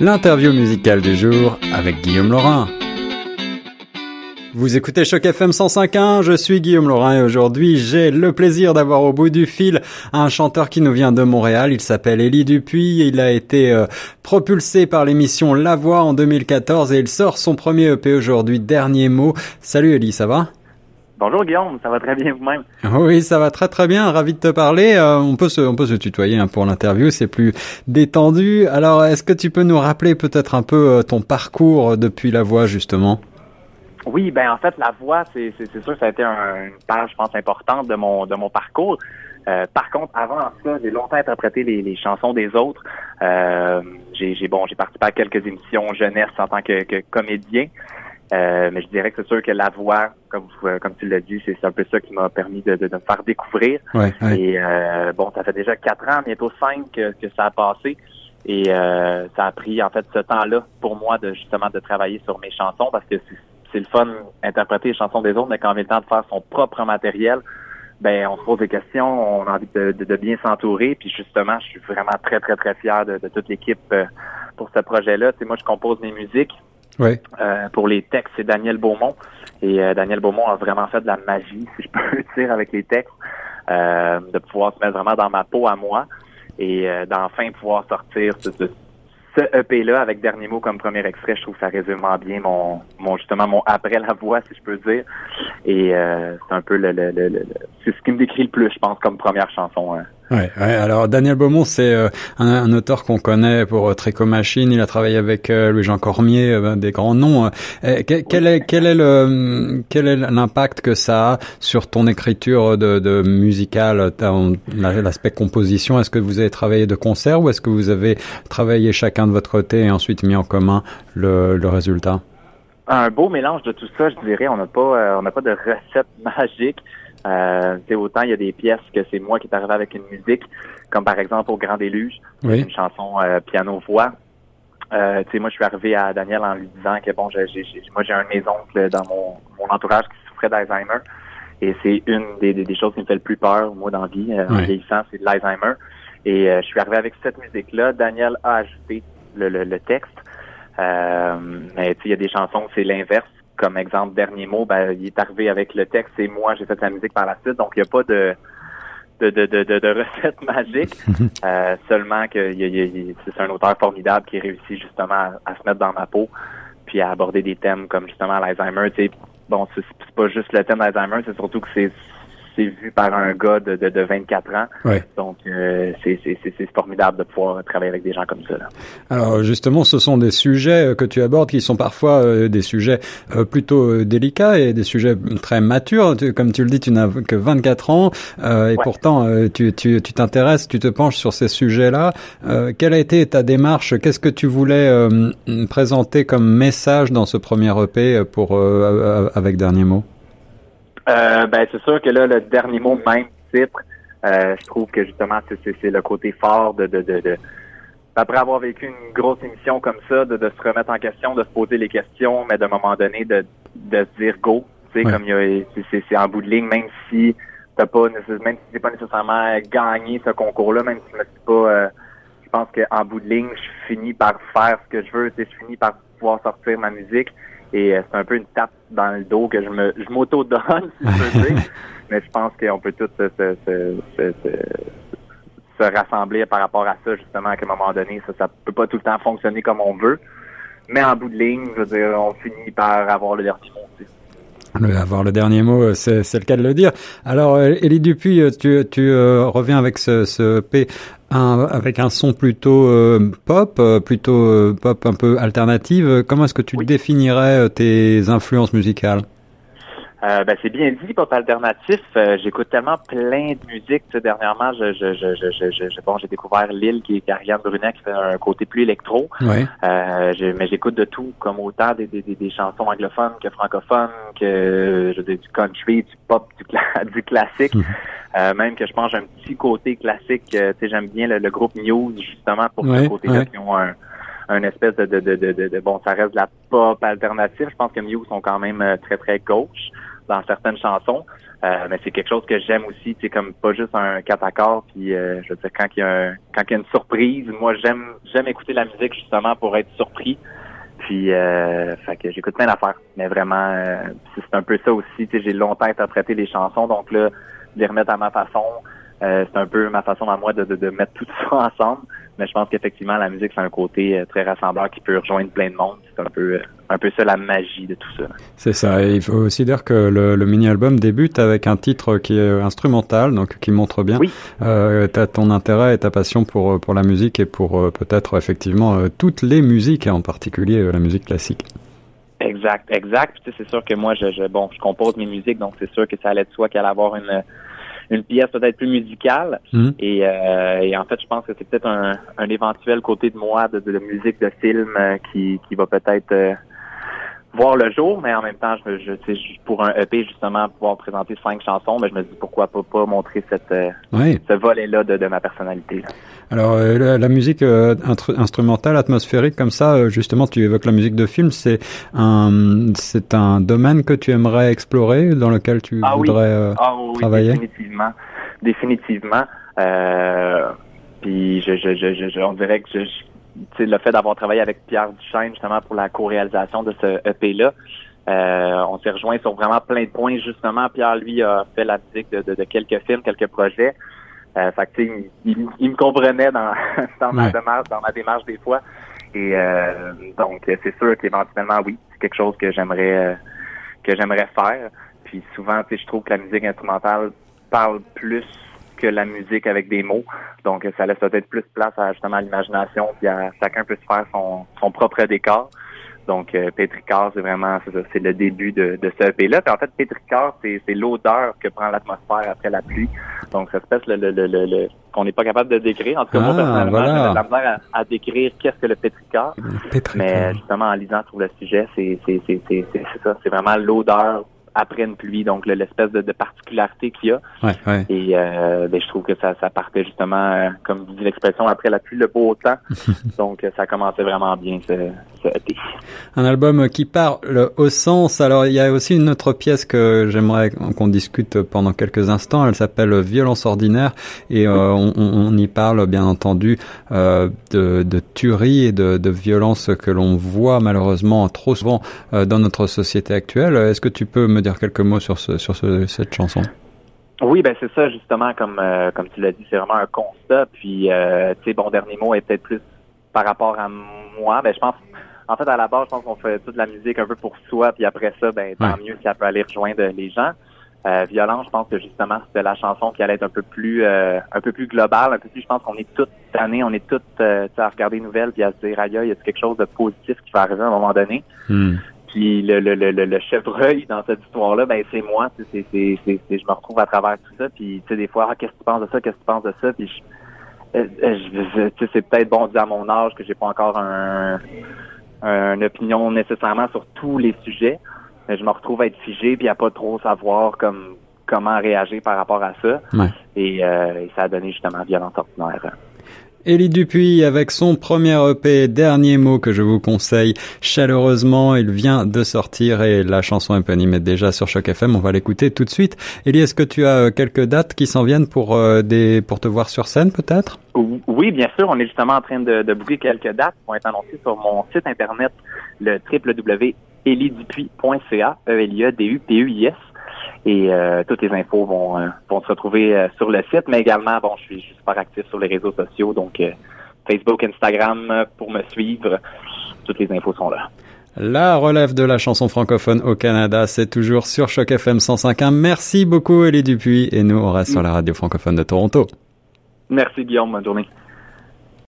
l'interview musicale du jour avec Guillaume Laurin. Vous écoutez Choc FM 105.1, je suis Guillaume Laurin et aujourd'hui j'ai le plaisir d'avoir au bout du fil un chanteur qui nous vient de Montréal, il s'appelle Élie Dupuis, il a été euh, propulsé par l'émission La Voix en 2014 et il sort son premier EP aujourd'hui, Dernier mot. Salut Élie, ça va? Bonjour Guillaume, ça va très bien vous-même? Oui, ça va très très bien, ravi de te parler. Euh, on peut se on peut se tutoyer hein, pour l'interview, c'est plus détendu. Alors, est-ce que tu peux nous rappeler peut-être un peu euh, ton parcours depuis la voix justement? Oui, ben en fait, la voix, c'est c'est sûr que ça a été une page, je pense, importante de mon de mon parcours. Euh, par contre, avant ça, j'ai longtemps interprété les, les chansons des autres. j'ai bon, j'ai participé à quelques émissions jeunesse en tant que, que comédien. Euh, mais je dirais que c'est sûr que la voix, comme euh, comme tu l'as dit, c'est un peu ça qui m'a permis de, de, me faire découvrir. Et euh, bon, ça fait déjà quatre ans, bientôt cinq que, ça a passé. Et ça a pris en fait ce temps-là pour moi de justement de travailler sur mes chansons parce que c'est le fun d'interpréter les chansons des autres, mais quand on est le temps de faire son propre matériel, ben on se pose des questions, on a envie de, de, bien s'entourer. Puis justement, je suis vraiment très, très, très fier de, toute l'équipe pour ce projet-là. Tu moi, je compose mes musiques. Euh, pour les textes, c'est Daniel Beaumont. Et euh, Daniel Beaumont a vraiment fait de la magie, si je peux dire, avec les textes, euh, de pouvoir se mettre vraiment dans ma peau à moi et d'enfin pouvoir sortir ce, ce EP-là avec Dernier mot comme premier extrait. Je trouve que ça résume bien mon, mon justement mon après la voix, si je peux dire. Et c'est un peu le, le, le, c'est ce qui me décrit le plus, je pense, comme première chanson. Hein. Ouais, ouais, alors Daniel Beaumont, c'est euh, un, auteur qu'on connaît pour euh, Tréco Machine. Il a travaillé avec euh, Louis-Jean Cormier, ben, des grands noms. quel, est quel est le quel est l'impact que ça a sur ton écriture de, de musicale, l'aspect composition? Est-ce que vous avez travaillé de concert ou est-ce que vous avez travaillé chacun de votre côté et ensuite mis en commun le, le résultat? Un beau mélange de tout ça, je dirais. On n'a pas on n'a pas de recette magique. Euh, autant il y a des pièces que c'est moi qui est arrivé avec une musique, comme par exemple au Grand Déluge, une chanson euh, piano-voix. Euh, moi, je suis arrivé à Daniel en lui disant que bon, j'ai, moi j'ai un de mes oncles dans mon, mon entourage qui souffrait d'Alzheimer. Et c'est une des, des, choses qui me fait le plus peur, moi, dans la vie, euh, en vieillissant, c'est l'Alzheimer. Et euh, je suis arrivé avec cette musique-là. Daniel a ajouté le, le, le texte. mais il y a des chansons, c'est l'inverse comme exemple, dernier mot, ben, il est arrivé avec le texte et moi, j'ai fait la musique par la suite. Donc, il n'y a pas de, de, de, de, de recette magique. euh, seulement que c'est un auteur formidable qui réussit justement à, se mettre dans ma peau puis à aborder des thèmes comme justement l'Alzheimer. Bon, c'est pas juste le thème d'Alzheimer, c'est surtout que c'est c'est vu par un gars de, de, de 24 ans. Donc, euh, c'est formidable de pouvoir travailler avec des gens comme ça. Là. Alors, justement, ce sont des sujets que tu abordes qui sont parfois euh, des sujets euh, plutôt euh, délicats et des sujets très matures. comme tu le dis, tu n'as que 24 ans et pourtant, tu t'intéresses, tu, tu, te penches sur ces sujets-là. quelle a été ta démarche? Qu'est-ce que tu voulais présenter comme message dans ce premier EP pour avec Dernier Mot? Euh, ben, c'est sûr que là, le dernier mot, même titre, euh, je trouve que justement, c'est le côté fort de, de, de, de, après avoir vécu une grosse émission comme ça, de, de se remettre en question, de se poser les questions, mais d'un moment donné, de, de se dire go. Tu sais, comme il c'est en bout de ligne, même si t'as pas même si pas nécessairement gagné ce concours-là, même si je me suis pas euh, je pense qu'en bout de ligne, je finis par faire ce que je veux, je finis par pouvoir sortir ma musique. Et euh, c'est un peu une tape dans le dos que je me je m'auto-donne, si je peux dire. Mais je pense qu'on peut tous se, se, se, se, rassembler par rapport à ça, justement, qu'à un moment donné, ça, ça peut pas tout le temps fonctionner comme on veut. Mais en bout de ligne, je veux dire, on finit par avoir le dernier mot. Le, avoir le dernier mot, euh, c'est, le cas de le dire. Alors, Elie euh, Dupuis, tu, tu reviens avec ce, ce P un, avec un son plutôt euh, pop, euh, plutôt euh, pop un peu alternative. Comment est-ce que tu définirais tes influences musicales? Euh, ben, c'est bien dit, pop alternatif. J'écoute tellement plein de musique. dernièrement, je, je, je, je, je, bon, j'ai découvert Lille, qui est Ariane Brunet, qui fait un côté plus électro. Ouais. mais j'écoute de tout, comme autant des, des, des, chansons anglophones que francophones, que je du country, du pop, du, du classique. Mhm. Euh, même que je pense j'ai un petit côté classique. Euh, tu sais, j'aime bien le, groupe News justement pour ce côté-là qui ont un, un espèce de, de, de, de, bon, ça reste de la pop alternative. Je pense que Muse sont quand même euh, très très gauche dans certaines chansons. Euh, mais c'est quelque chose que j'aime aussi, c'est comme pas juste un quatre accords. Puis euh, je veux dire, quand il y a un, quand il y a une surprise, moi j'aime j'aime écouter la musique justement pour être surpris. Puis euh, fait que j'écoute plein d'affaires. Mais vraiment, euh, c'est un peu ça aussi. J'ai longtemps interprété les chansons, donc là, les remettre à ma façon, euh, c'est un peu ma façon à moi de, de, de mettre tout ça ensemble. Mais je pense qu'effectivement, la musique, c'est un côté euh, très rassembleur qui peut rejoindre plein de monde. C'est un peu, euh, un peu ça la magie de tout ça. C'est ça. Et il faut aussi dire que le, le mini-album débute avec un titre qui est instrumental, donc qui montre bien oui. euh, ton intérêt et ta passion pour, pour la musique et pour peut-être effectivement toutes les musiques, et en particulier la musique classique. Exact, exact. Puis c'est sûr que moi, je, je, bon, je compose mes musiques, donc c'est sûr que ça allait de soi qu'elle allait avoir une une pièce peut-être plus musicale. Mmh. Et, euh, et, en fait, je pense que c'est peut-être un, un, éventuel côté de moi de, de, de musique de film euh, qui, qui va peut-être euh, voir le jour, mais en même temps, je, je, je, pour un EP justement pouvoir présenter cinq chansons, mais je me dis pourquoi pas, pas montrer cette oui. ce volet-là de, de, ma personnalité. Là. Alors euh, la, la, musique euh, instrumentale, atmosphérique comme ça, euh, justement, tu évoques la musique de film, c'est un c'est un domaine que tu aimerais explorer, dans lequel tu ah, voudrais oui. ah, oui, travailler? Définitivement, définitivement. puis je, je, je, je, on dirait que je, je le fait d'avoir travaillé avec Pierre Duchesne justement pour la co-réalisation de ce EP-là, euh, on s'est rejoint sur vraiment plein de points. Justement, Pierre, lui, a fait la musique de, de, de quelques films, quelques projets. Euh, fait que, il, il, il, me comprenait dans, dans, ma démarche, dans ma démarche des fois. Et euh, donc, c'est sûr qu'éventuellement, oui, c'est quelque chose que j'aimerais que j'aimerais faire. Puis souvent, je trouve que la musique instrumentale parle plus que la musique avec des mots. Donc, ça laisse peut-être plus place à justement à l'imagination, puis à chacun peut se faire son, son propre décor. Donc, euh, Pétricard, c'est vraiment, c'est le début de, de ce EP-là. Puis en fait, Pétricard, c'est l'odeur que prend l'atmosphère après la pluie. Donc, ça passe le, le, le, le qu'on n'est pas capable de décrire. En tout cas, ah, moi, personnellement, voilà. j'ai de la misère à, à décrire qu'est-ce que le Pétricard. Mais justement, en lisant sur le sujet, c'est ça. C'est vraiment l'odeur après une pluie, donc l'espèce de, de, particularité qu'il y a. Ouais, ouais. Et euh, ben, je trouve que ça, ça partait justement, euh, comme dit l'expression, après la pluie, le beau temps. donc ça commençait vraiment bien ce, EP. Un album qui parle au sens. Alors il y a aussi une autre pièce que j'aimerais qu'on discute pendant quelques instants. Elle s'appelle Violence ordinaire et euh, on, on, y parle bien entendu euh, de, de tuerie et de, de violence que l'on voit malheureusement trop souvent euh, dans notre société actuelle. Est-ce que tu peux me dire quelques mots sur, ce, sur ce, cette chanson? Oui, ben c'est ça justement comme euh, comme tu l'as dit, c'est vraiment un constat. Puis euh, tu sais, bon dernier mot est peut-être plus par rapport à moi. Ben je pense, en fait à la base, je pense qu'on fait toute la musique un peu pour soi. Puis après ça, ben tant ouais. mieux si ça peut aller rejoindre les gens. Euh, violent, je pense que justement c'était la chanson qui allait être un peu plus euh, un peu plus globale, un peu plus. Je pense qu'on est toutes années, on est toutes euh, à regarder les nouvelles puis à se dire aïe, il y a quelque chose de positif qui va arriver à un moment donné? Mm. Puis le, le, le, le chevreuil dans cette histoire-là, ben c'est moi. C'est, c'est, c'est, je me retrouve à travers tout ça. Puis tu sais, des fois, ah, qu'est-ce que tu penses de ça, qu'est-ce que tu penses de ça. Puis je, je, je, c'est peut-être bon dit à mon âge que j'ai pas encore un, une opinion nécessairement sur tous les sujets. Mais je me retrouve à être figé puis à pas trop savoir comme comment réagir par rapport à ça. Ouais. Et, euh, et ça a donné justement violence ordinaire. Élie Dupuis avec son premier EP, dernier mot que je vous conseille chaleureusement. Il vient de sortir et la chanson éponyme est déjà sur Choc FM. On va l'écouter tout de suite. Élie, est-ce que tu as quelques dates qui s'en viennent pour euh, des pour te voir sur scène peut-être? Oui, bien sûr. On est justement en train de, de boucler quelques dates qui vont être annoncées sur mon site internet, le www.eliedupuis.ca, E-L-I-E-D-U-P-U-I-S. Et euh, toutes les infos vont, euh, vont se retrouver euh, sur le site, mais également, bon, je suis, super actif sur les réseaux sociaux, donc Facebook, Instagram pour me suivre. Toutes les infos sont là. La relève de la chanson francophone au Canada, c'est toujours sur Choc FM 105.1. Merci beaucoup, Elie Dupuis, et nous, on reste sur la radio francophone de Toronto. Merci, Guillaume. Bonne journée.